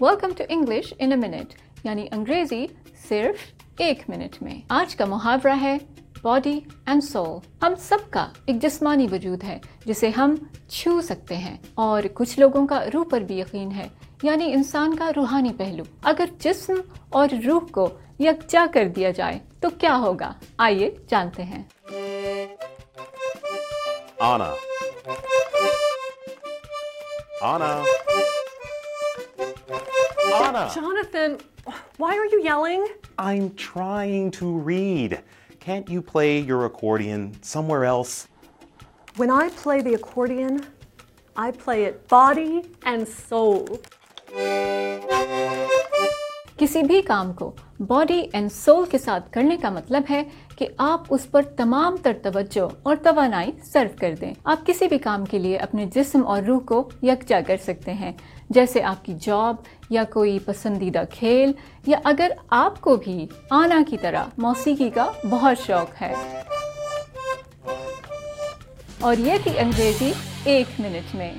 Welcome to English in a minute یعنی انگریزی صرف ایک منٹ میں۔ آج کا محاورہ ہے باڈی اینڈ سول ہم سب کا ایک جسمانی وجود ہے، جسے ہم چھو سکتے ہیں۔ اور کچھ لوگوں کا روح پر بھی یقین ہے یعنی انسان کا روحانی پہلو۔ اگر جسم اور روح کو یکجا کر دیا جائے، تو کیا ہوگا؟ آئیے جانتے ہیں۔ Anna. Anna. Anna. Jonathan, why are you yelling? I'm trying to read. Can't you play your accordion somewhere else? When I play the accordion, I play it body and soul. کسی بھی کام کو باڈی اینڈ سول کے ساتھ کرنے کا مطلب ہے کہ آپ اس پر تمام تر توجہ اور توانائی صرف کر دیں۔ آپ کسی بھی کام کے لیے اپنے جسم اور روح کو یکجا کر سکتے ہیں، جیسے آپ کی جاب یا کوئی پسندیدہ کھیل، یا اگر آپ کو بھی آنا کی طرح موسیقی کا بہت شوق ہے۔ اور یہ تھی انگریزی ایک منٹ میں۔